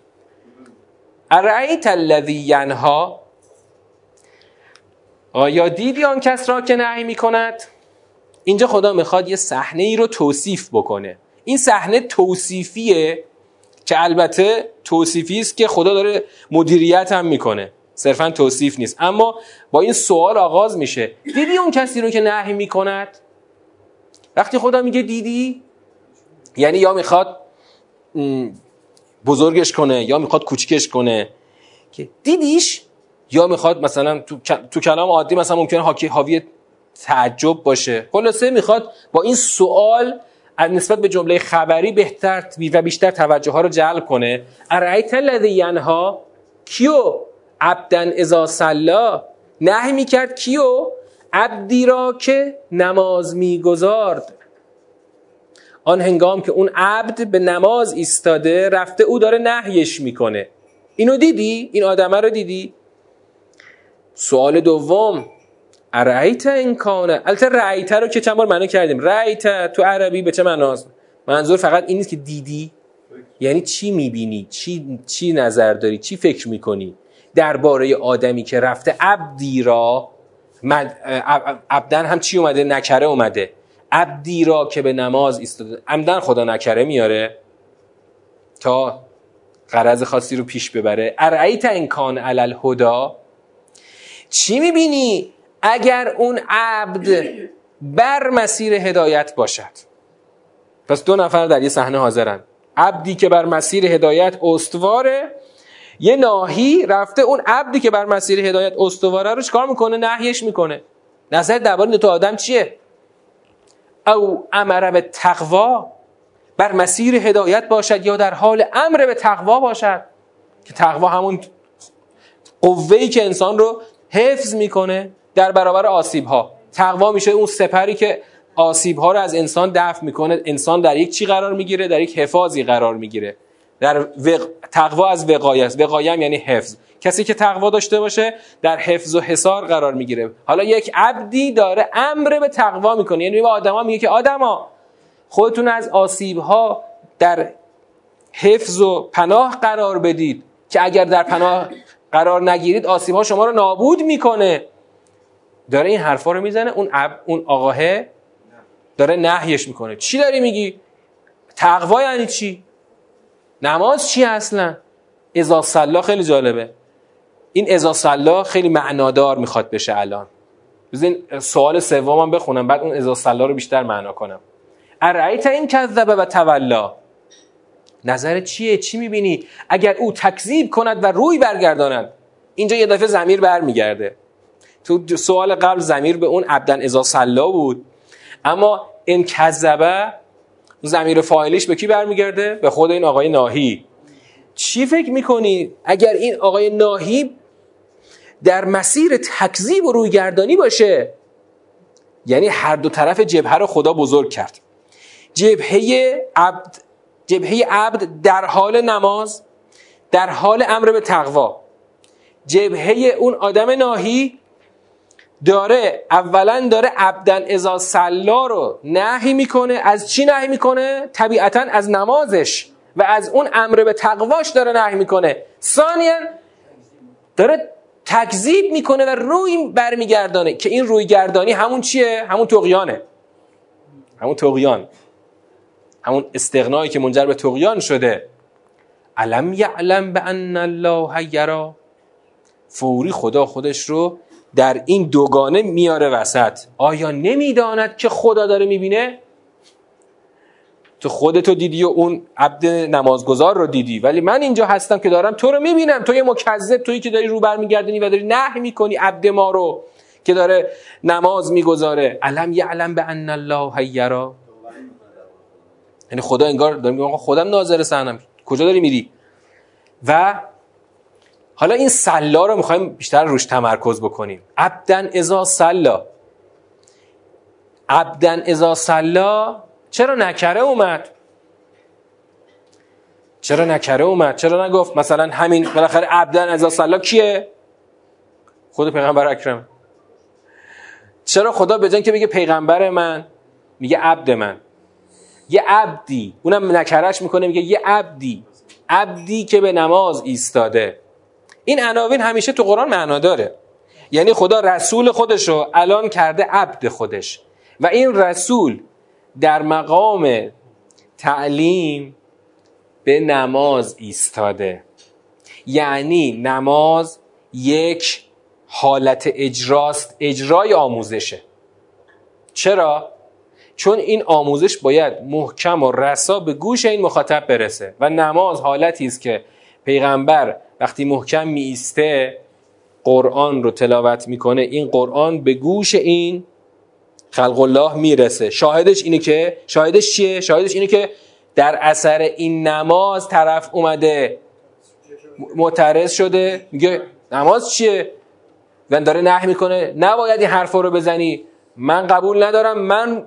ارعیت الذی ینها؟ آیا دیدی آن کس را که نهی می‌کند؟ اینجا خدا می‌خواد یه صحنه ای رو توصیف بکنه. این صحنه توصیفیه که البته توصیفی است که خدا داره مدیریت هم می‌کنه. صرفا توصیف نیست. اما با این سوال آغاز میشه. دیدی اون کسی رو که نهی می‌کند؟ وقتی خدا میگه دیدی یعنی یا می‌خواد بزرگش کنه یا می‌خواد کوچکش کنه. که دیدیش؟ یا می‌خواد مثلا تو, تو کلام عادی مثلا ممکنه حاوی تعجب باشه. خلاصه می‌خواد با این سوال نسبت به جمله خبری بهتر و بیشتر توجه ها رو جلب کنه. ارعیت الذی ینها؟ کیو؟ عبدن ازا سلا نهی می‌کرد کیو؟ عبدی را که نماز می‌گذارد. آن هنگام که اون عبد به نماز ایستاده رفته او داره نهیش می‌کنه. اینو دیدی؟ این آدمه رو دیدی؟ سوال دوم ارعیت این کانه؟ البته رعیت رو که چند بار معنی کردیم. رعیت تو عربی به چه معناست منظور فقط این نیست که دیدی. یعنی چی می‌بینی؟ چی, چی نظر داری؟ چی فکر می‌کنی؟ درباره آدمی که رفته عبدی را عبدن هم چی اومده؟ نکره اومده. عبدی را که به نماز ایستاده. عمدن خدا نکره میاره تا قرض خاصی رو پیش ببره. ارعیت انکان علل هدا چی می‌بینی؟ اگر اون عبد بر مسیر هدایت باشد. پس دو نفر در یه صحنه حاضرن. عبدی که بر مسیر هدایت استواره یه ناهی رفته اون عبدی که بر مسیر هدایت استواره رو چکار می‌کنه؟ نهیش می‌کنه. نظر درباره دو آدم چیه؟ او امر به تقوا بر مسیر هدایت باشد یا در حال امر به تقوا باشد؟ که تقوا همون قوهی که انسان رو حفظ می‌کنه در برابر آسیب ها تقوا میشه اون سپری که آسیب ها رو از انسان دفع می‌کنه. انسان در یک چی قرار می‌گیره؟ در یک حفاظی قرار می‌گیره. در وق... تقوا از وقایه است. وقایه یعنی حفظ. کسی که تقوا داشته باشه در حفظ و حصار قرار می‌گیره. حالا یک عبدی داره امر به تقوا می‌کنه. یعنی به آدما میگه که آدما خودتون از آسیب ها در حفظ و پناه قرار بدید که اگر در پناه قرار نگیرید آسیب ها شما رو نابود می‌کنه. داره این حرفا رو می‌زنه. اون عب... اون آقاه داره نهیش می‌کنه. چی داری میگی؟ تقوا یعنی چی؟ نماز چی اصلا؟ ازا صلا خیلی جالبه. این ازا صلا خیلی معنادار می‌خواد بشه الان. بزین سوال سومم بخونم بعد اون ازا صلا رو بیشتر معنا کنم. ارعیت این کذبه و تولا؟ نظر چیه؟ چی می‌بینی؟ اگر او تکذیب کند و روی برگرداند اینجا یه دفعه زمیر برمیگرده. تو سوال قبل زمیر به اون عبدن ازا صلا بود. اما این کذبه زمیر فاعلیش به کی برمیگرده؟ به خود این آقای ناهی. چی فکر می‌کنی؟ اگر این آقای ناهی در مسیر تکذیب و رویگردانی باشه یعنی هر دو طرف جبهه رو خدا بزرگ کرد. جبهه عبد جبهه عبد در حال نماز در حال امر به تقوا. جبهه اون آدم ناهی داره اولا داره عبدن ازا سلا رو نهی می‌کنه. از چی نهی می‌کنه؟ طبیعتا از نمازش. و از اون امر به تقواش داره نهی می‌کنه. ثانیا داره تکذیب می‌کنه و روی برمیگردانه که این روی گردانی همون چیه؟ همون تقیانه همون تقیان همون استغنایی که منجر به تقیان شده. علم یعلم به ان الله یرا؟ فوری خدا خودش رو در این دوگانه میاره وسط. آیا نمی‌داند که خدا داره می‌بینه؟ تو خودتو دیدی و اون عبد نمازگزار رو دیدی. ولی من اینجا هستم که دارم تو رو می‌بینم. تو یه مکذب تویی که داری رو برمیگردنی و داری نه می‌کنی عبد ما رو که داره نماز می‌گذاره. علم یعلم به ان الله یرا؟ یعنی خدا انگار داره میگه خودم ناظر سنم کجا داری میری؟ و حالا این سلا رو می‌خوایم بیشتر روش تمرکز بکنیم. عبدن ازا سلا عبدن ازا سلا چرا نکره اومد؟ چرا نکره اومد؟ چرا نگفت مثلا همین بالاخره عبدن ازا سلا کیه؟ خود پیغمبر اکرم. چرا خدا به که بگه پیغمبر من میگه عبد من. یه عبدی. اونم نکرش می‌کنه میگه یه عبدی. عبدی که به نماز ایستاده. این عناوین همیشه تو قرآن معنا داره. یعنی خدا رسول خودش رو الان کرده عبد خودش. و این رسول در مقام تعلیم به نماز ایستاده. یعنی نماز یک حالت اجراست اجرای آموزشه. چرا؟ چون این آموزش باید محکم و رسا به گوش این مخاطب برسه. و نماز حالتی است که پیغمبر وقتی محکم می ایسته قرآن رو تلاوت می‌کنه. این قرآن به گوش این خلق الله می‌رسه. شاهدش اینه که شاهدش چیه؟ شاهدش اینه که در اثر این نماز طرف اومده. معترض شده. میگه نماز چیه؟ و داره نه می‌کنه. نباید این حرفا رو بزنی. من قبول ندارم. من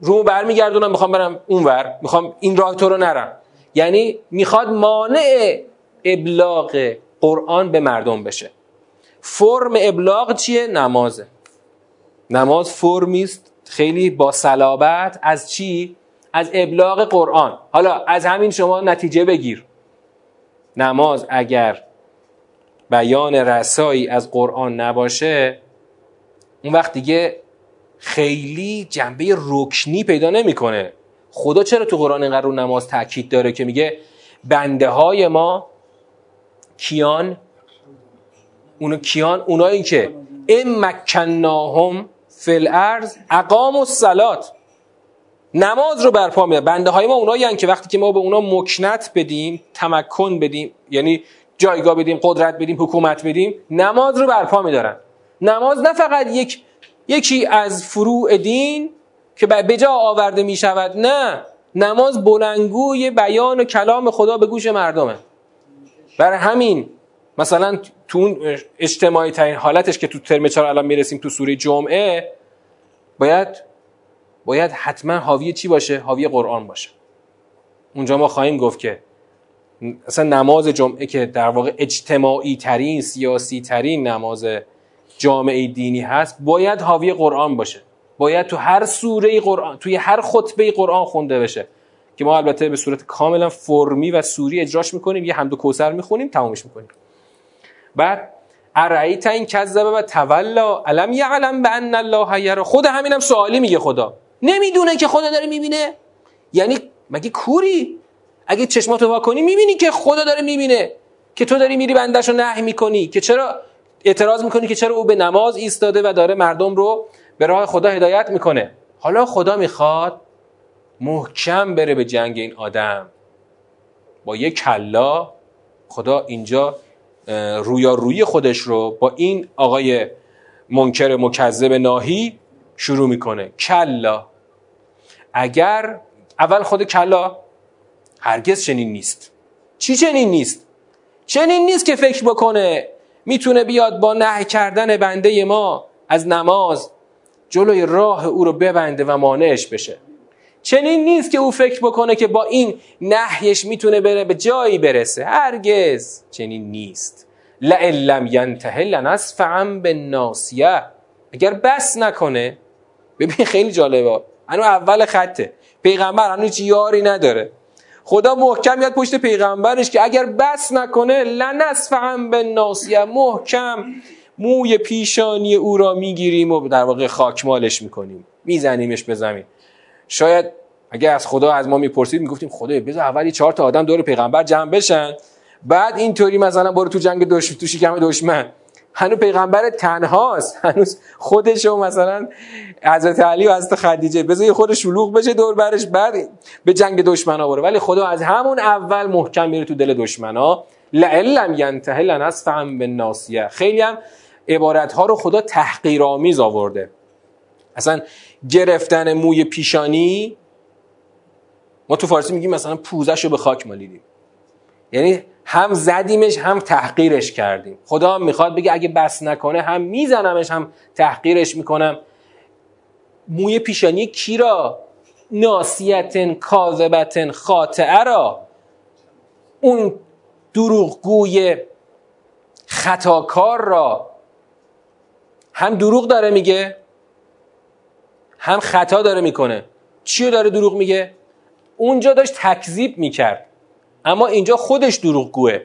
رو برمیگردونم. می‌خوام برم اونور. می‌خوام این راه تو رو نرم. یعنی می‌خواد مانع ابلاغ قرآن به مردم بشه. فرم ابلاغ چیه؟ نمازه. نماز فرمی است خیلی با صلابت از چی؟ از ابلاغ قرآن. حالا از همین شما نتیجه بگیر. نماز اگر بیان رسایی از قرآن نباشه اون وقت دیگه خیلی جنبه رکنی پیدا نمی‌کنه. خدا چرا تو قرآن اینقدر رو نماز تاکید داره که میگه بنده های ما کیان؟ اونو کیان؟ اونایی که ام مکناهم فی الارض اقام الصلات نماز رو برپا میده بنده های ما اونایی که وقتی که ما به اونا مکنت بدیم تمکن بدیم یعنی جایگاه بدیم قدرت بدیم حکومت بدیم نماز رو برپا میدارن. نماز نه فقط یک یکی از فروع دین که به جا آورده می شود نه. نماز بلنگوی بیان و کلام خدا به گوش مردمه. برای همین مثلا تو اون اجتماعی ترین حالتش که تو ترم چهار الان می‌رسیم تو سوره جمعه باید باید حتما حاوی چی باشه؟ حاوی قرآن باشه. اونجا ما خواهیم گفت که اصلا نماز جمعه که در واقع اجتماعی ترین سیاسی ترین نماز جامعه دینی هست باید حاوی قرآن باشه. باید تو هر سوره قرآن توی هر خطبه قرآن خونده بشه. که ما البته به صورت کاملا فرمی و سوری اجراش می‌کنیم یه حمد و کوسر می‌خونیم تمامش می‌کنیم. بعد ارعیت این کذبه و تولا علم یعلم به ان الله یرا خود همینم سوالی میگه خدا. نمی‌دونه که خدا داره می‌بینه. یعنی مگه کوری؟ اگه چشماتو وا کنی می‌بینی که خدا داره می‌بینه. که تو داری میری بندش رو نهی می‌کنی. که چرا اعتراض می‌کنی که چرا او به نماز ایستاده و داره مردم رو به راه خدا هدایت می‌کنه. حالا خدا می‌خواد محکم بره به جنگ این آدم. با یک کلا خدا اینجا رویارویی خودش رو با این آقای منکر مکذب ناهی شروع می‌کنه. کلا. اگر اول خود کلا هرگز چنین نیست. چی چنین نیست؟ چنین نیست که فکر بکنه. می‌تونه بیاد با نه کردن بنده ما از نماز جلوی راه او رو ببنده و مانعش بشه. چنین نیست که او فکر بکنه که با این نهیش می‌تونه بره به جایی برسه. هرگز چنین نیست. لئن لم ینته لنصفعا بالناصیه. اگر بس نکنه ببین خیلی جالبه. هنو اول خطه. پیغمبر هنو هیچ یاری نداره. خدا محکم یاد پشت پیغمبرش که اگر بس نکنه لنصفعا بالناصیه. محکم موی پیشانی او را می‌گیریم و در واقع خاکمالش می‌کنیم. میزنیمش به زمین. شاید اگر از خدا از ما می‌پرسید می‌گفتیم خدا بذار اولی چهار تا آدم دور پیغمبر جمع بشن. بعد اینطوری مثلا برو تو جنگ دشمن تو شکم دشمن. هنوز پیغمبر تنهاست. هنوز خودشو مثلا حضرت علی و حضرت خدیجه بذار خود شلوغ بشه دور برش بعد به جنگ دشمنا بره ولی خدا از همون اول محکم میره تو دل دشمنا لعلم ینته لنصفهم بالناصیه. خیلی هم عبارت ها رو خدا تحقیرآمیز آورده. اصلا گرفتن موی پیشانی؟ ما تو فارسی میگیم مثلا پوزش رو به خاک مالیدیم. یعنی هم زدیمش هم تحقیرش کردیم. خدا می‌خواد بگه اگه بس نکنه هم میزنمش هم تحقیرش می‌کنم. موی پیشانی کی را؟ ناسیتن کاذبتن خاطعه را. اون دروغگوی خطاکار را. هم دروغ داره میگه. هم خطا داره می‌کنه. چی داره دروغ میگه؟ اونجا داشت تکذیب می‌کرد. اما اینجا خودش دروغگوه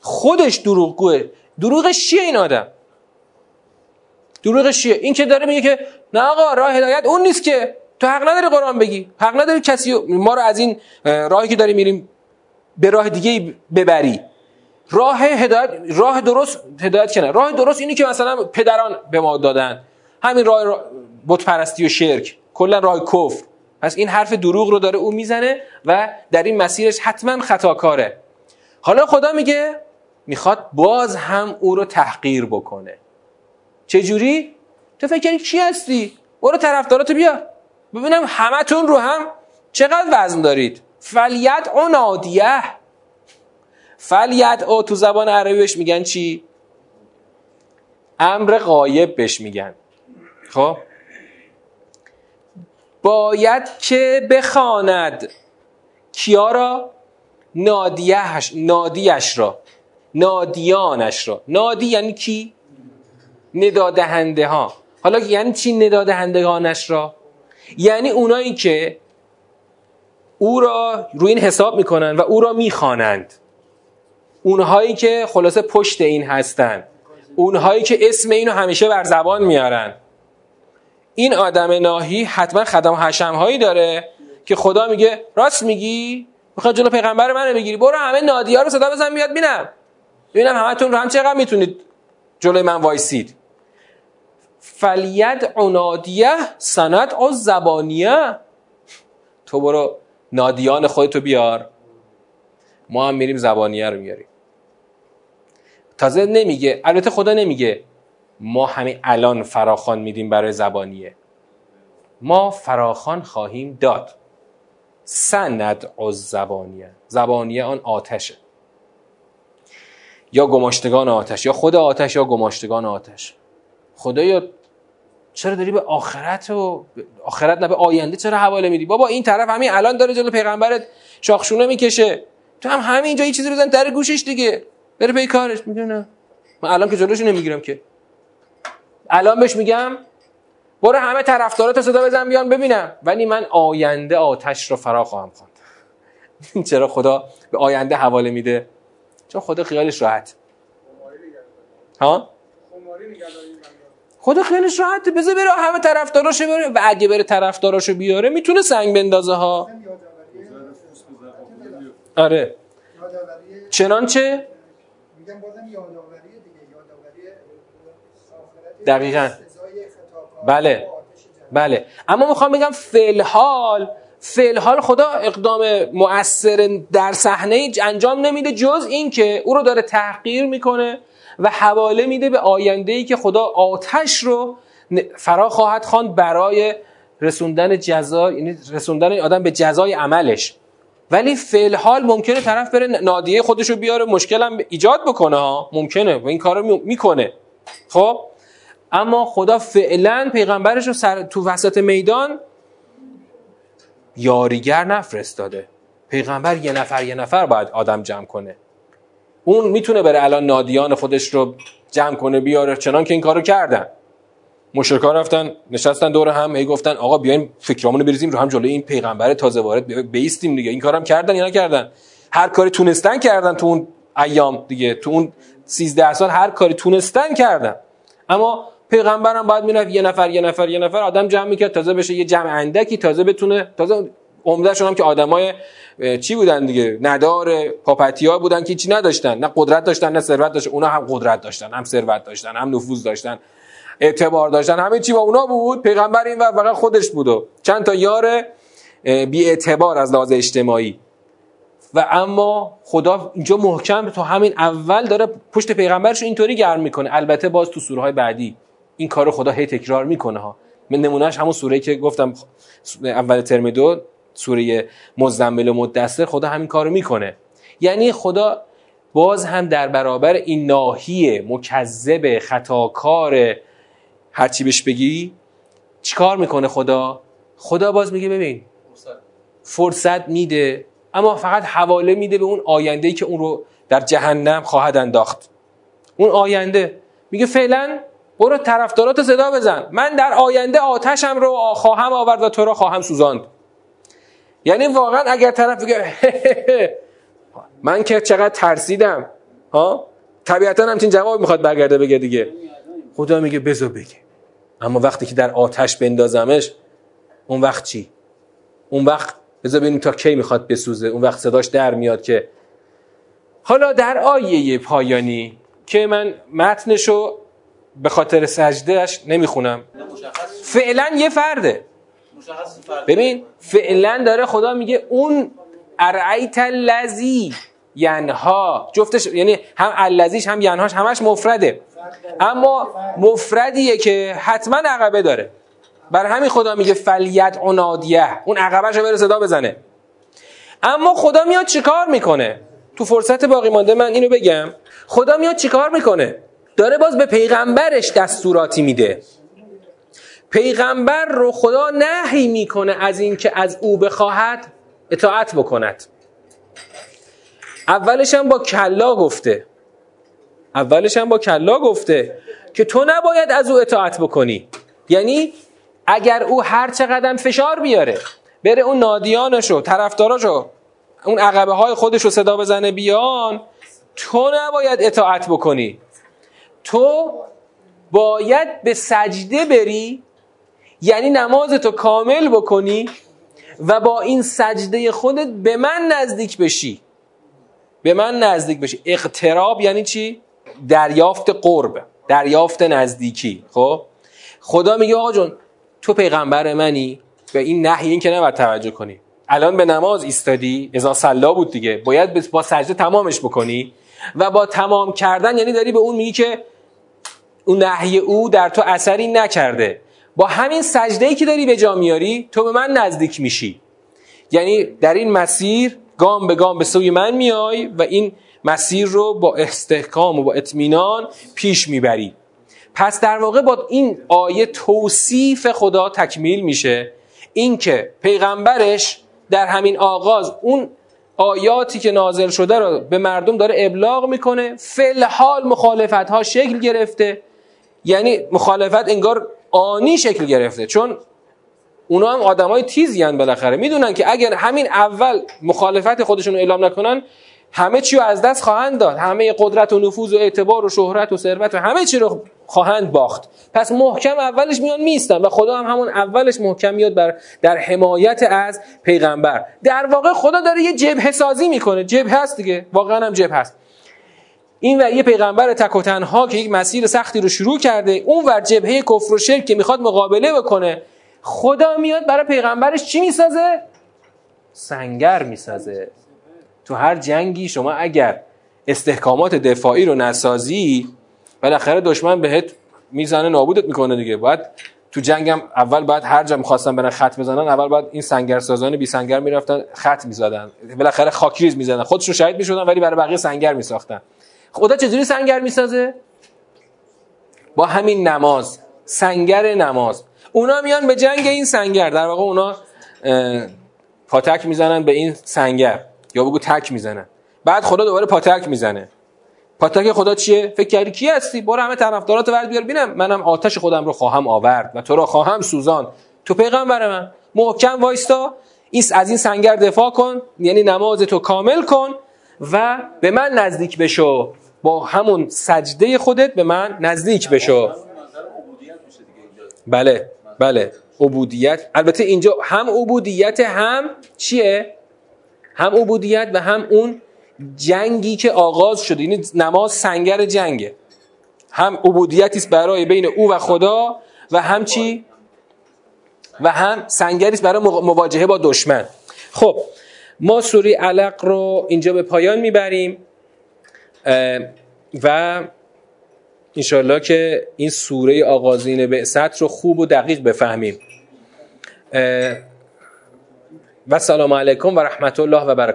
خودش دروغگوه دروغش چیه این آدم؟ دروغش چیه؟ این که داره میگه که نه آقا راه هدایت اون نیست که. تو حق نداری قرآن بگی. حق نداری کسی ما رو از این راهی که داری میریم به راه دیگه ببری. راه هدایت راه درست هدایت کنه راه درست اینی که مثلا پدران به ما دادن. همین راه بت پرستی و شرک. کلا راه کفر. پس این حرف دروغ رو داره او می‌زنه و در این مسیرش حتما خطاکاره. حالا خدا میگه می‌خواد باز هم او رو تحقیر بکنه. چه جوری تو فکر کنی چی هستی؟ برو طرفداراتو بیار ببینم همتون رو هم چقدر وزن دارید. فلیت او نادیه. فلیت او تو زبان عربی بهش میگن چی؟ امر غایب بهش میگن. خب. باید که بخواند کیا را؟ نادیهش نادیش را. نادیانش را. نادی یعنی کی؟ ندادهنده ها. حالا یعنی چی ندادهندگانش را؟ یعنی اونایی که او را روی این حساب می‌کنن و او را می‌خوانند. اونهایی که خلاصه پشت این هستن اونهایی که اسم اینو همیشه بر زبان میارن این آدم ناهی حتما خدم حشم هایی داره که خدا میگه راست میگی؟ می‌خواد جلو پیغمبر منو بگیری. برو همه نادیا رو صدا بزن بیاد بینم. ببینم همتون رو هم چقدر می‌تونید جلوی من وایسید. فلید عنادیه سند از زبانیه. تو برو نادیان خودتو بیار. ما هم میریم زبانیه رو میاریم تازه نمیگه البته خدا نمیگه. ما همین الان فراخان میدیم برای زبانیه. ما فراخان خواهیم داد. سند از زبانیه زبانیه آن آتشه. یا گماشتگان آتش. یا خود آتش یا گماشتگان آتش. خدایا چرا داری به آخرت و آخرت نه به آینده چرا حواله میدی؟ بابا این طرف همین الان داره جلو پیغمبرت شاخشونه می‌کشه. تو هم همینجا یه چیزی بزن در گوشش دیگه. بره پی کارش می‌دونه من الان که جلوش نمی‌گیرم که. الان بهش میگم برو همه طرفدارات صدا بزن بیان ببینم. ولی من آینده آتش رو فرا خواهم خواند. چرا خدا به آینده حواله میده؟ چون خدا خیالش راحت. ها؟ خدا خیالش راحته. بذار بره همه طرفداراشو بره. و اگه بره طرفداراشو بیاره می‌تونه سنگ بندازه ها. آره. چنانچه؟ دقیقا. بله. بله. اما می‌خوام بگم فلحال فلحال خدا اقدام مؤثر در صحنه انجام نمیده جز اینکه او رو داره تحقیر می‌کنه و حواله میده به آینده ای که خدا آتش رو فرا خواهد خواند برای رسوندن جزا یعنی رسوندن آدم به جزای عملش. ولی فعل حال ممکنه طرف بره نادیه خودش رو بیاره مشکل هم ایجاد بکنه ها. ممکنه و این کار رو می‌کنه. خب؟ اما خدا فعلا پیغمبرش رو سر تو وسط میدان یاریگر نفرستاده. پیغمبر یه نفر یه نفر باید آدم جمع کنه. اون می‌تونه بره الان نادیان خودش رو جمع کنه بیاره چنان که این کارو کردن. مشرکا رفتن نشستن دور هم هی گفتن آقا بیاین فکرامونو بریزیم رو هم جلوی این پیغمبر تازه وارد بیستیم دیگه. این کارم کردن یا نکردن؟ هر کاری تونستن کردن تو اون ایام دیگه تو اون 13 سال هر کاری تونستن کردن. اما پیغمبرم باید می‌رفت یه نفر یه نفر یه نفر آدم جمع می‌کرد تازه بشه یه جمع اندکی تازه بتونه تازه عمدهشون هم که آدمای چی بودن دیگه؟ ندار پاپتیا بودن که چی نداشتن نه قدرت داشتن نه ثروت داشتن اونا هم قدرت داشتن هم ثروت داشتن هم نفوذ داشتن اعتبار داشتن همه چی با اونا بود. پیغمبر این و فقط خودش بود و چند تا یار بی اعتبار از لحاظ اجتماعی. و اما خدا اینجا محکم تو همین اول داره پشت پیغمبرش اینطوری گرم می‌کنه. البته باز تو سوره های بعدی. این کار خدا هی تکرار می‌کنه ها. من نمونهش همون سوره که گفتم اول ترم دو سوره مزمل و مدثر خدا همین کارو می‌کنه. یعنی خدا باز هم در برابر این ناحیه مکذب خطاکار هرچی بهش بگی چیکار می‌کنه خدا؟ خدا باز میگه ببین فرصت میده اما فقط حواله میده به اون آینده که اون رو در جهنم خواهد انداخت. اون آینده. میگه فعلا برو طرفدارات صدا بزن. من در آینده آتشم رو خواهم آورد و تو رو خواهم سوزاند. یعنی واقعا اگر طرف بگه من که چقدر ترسیدم ها؟ طبیعتا همچین جواب می‌خواد برگرده بگه دیگه. خدا میگه بزو بگه. اما وقتی که در آتش بندازمش اون وقت چی؟ اون وقت بذار ببینیم تا کی می‌خواد بسوزه. اون وقت صداش در میاد که حالا در آیه پایانی که من متنشو به خاطر سجدهش نمی‌خونم. فعلا یه فرده. ببین فعلا داره خدا میگه اون ارعیت لذی ینها. جفتش یعنی هم الذیش هم ینهاش همش مفرده. اما مفردیه که حتما عقبه داره. بر همین خدا میگه فلیت عنادیه. اون عقبهش رو بره صدا بزنه. اما خدا میاد چیکار می‌کنه؟ تو فرصت باقی مانده من اینو بگم. خدا میاد چیکار می‌کنه؟ داره باز به پیغمبرش دستوراتی میده. پیغمبر رو خدا نهی می‌کنه از اینکه از او بخواهد اطاعت بکند. اولش هم با کلا گفته. اولش هم با کلا گفته که تو نباید از او اطاعت بکنی. یعنی اگر او هر چقدر فشار بیاره بره اون نادیانشو طرفداراشو اون عقبه های خودش رو صدا بزنه بیان تو نباید اطاعت بکنی. تو باید به سجده بری یعنی نماز تو کامل بکنی و با این سجده خودت به من نزدیک بشی. به من نزدیک بشی. اقتراب یعنی چی؟ دریافت قرب دریافت نزدیکی. خب؟ خدا میگه آقا جون تو پیغمبر منی به این نهی این که نباید توجه کنی. الان به نماز ایستادی ازا سلا بود دیگه. باید با سجده تمامش بکنی و با تمام کردن یعنی داری به اون میگی که اون نهی او در تو اثری نکرده. با همین سجده که داری به جا میاری تو به من نزدیک میشی. یعنی در این مسیر گام به گام به سوی من میای و این مسیر رو با استحکام و با اطمینان پیش می‌بری. پس در واقع با این آیه توصیف خدا تکمیل میشه. اینکه پیغمبرش در همین آغاز اون آیاتی که نازل شده رو به مردم داره ابلاغ می‌کنه حال مخالفت ها شکل گرفته. یعنی مخالفت انگار آنی شکل گرفته. چون اونا هم آدمای تیزی هن بالاخره. می‌دونن که اگر همین اول مخالفت خودشون رو اعلام نکنن همه چی رو از دست خواهند داد. همه قدرت و نفوذ و اعتبار و شهرت و ثروت و همه چی رو خواهند باخت. پس محکم اولش میان میستن و خدا هم همون اولش محکم میاد بر در حمایت از پیغمبر. در واقع خدا داره یه جبهه سازی می‌کنه. جبهه هست دیگه. واقعا هم جبهه هست. این ور یه پیغمبر تک و تنها که یک مسیر سختی رو شروع کرده اون ور جبهه کفر و شرک که می‌خواد مقابله بکنه خدا میاد برای پیغمبرش چی می‌سازه؟ سنگر می‌سازه. تو هر جنگی شما اگر استحکامات دفاعی رو نسازی بالاخره دشمن بهت می‌زنه نابودت می‌کنه دیگه. باید تو جنگم اول بعد هر جا می‌خواستن برن خط بزنن اول بعد این سنگر سازان بی سنگر می‌رفتن خط می‌زدن. بالاخره خاکریز می‌زدن. خودشون شهید می‌شدن ولی برای بقیه سنگر میساختن. خدا چجوری سنگر می‌سازه؟ با همین نماز سنگر نماز. اونا میان به جنگ این سنگر در واقع اونا پاتک می‌زنن به این سنگر یا بگو تک می‌زنن. بعد خدا دوباره پاتک می‌زنه. پاتک خدا چیه؟ فکر کردی کی هستی؟ برو همه طرفدارات ورد بیار ببینم. منم آتش خودم رو خواهم آورد و تو رو خواهم سوزان. تو پیغمبر من. محکم وایستا. این از این سنگر دفاع کن. یعنی نماز تو کامل کن و به من نزدیک بشو. با همون سجده خودت به من نزدیک بشو. بله بله عبودیت. البته اینجا هم عبودیت هم چیه؟ هم عبودیت و هم اون جنگی که آغاز شده یعنی نماز سنگر جنگه. هم عبودیتی است برای بین او و خدا و هم چی؟ و هم سنگری است برای مواجهه با دشمن. خب ما سوره علق رو اینجا به پایان می‌بریم. و انشالله که این سوره آغازین بعثت رو خوب و دقیق بفهمیم. و سلام علیکم و رحمت الله و برکاته.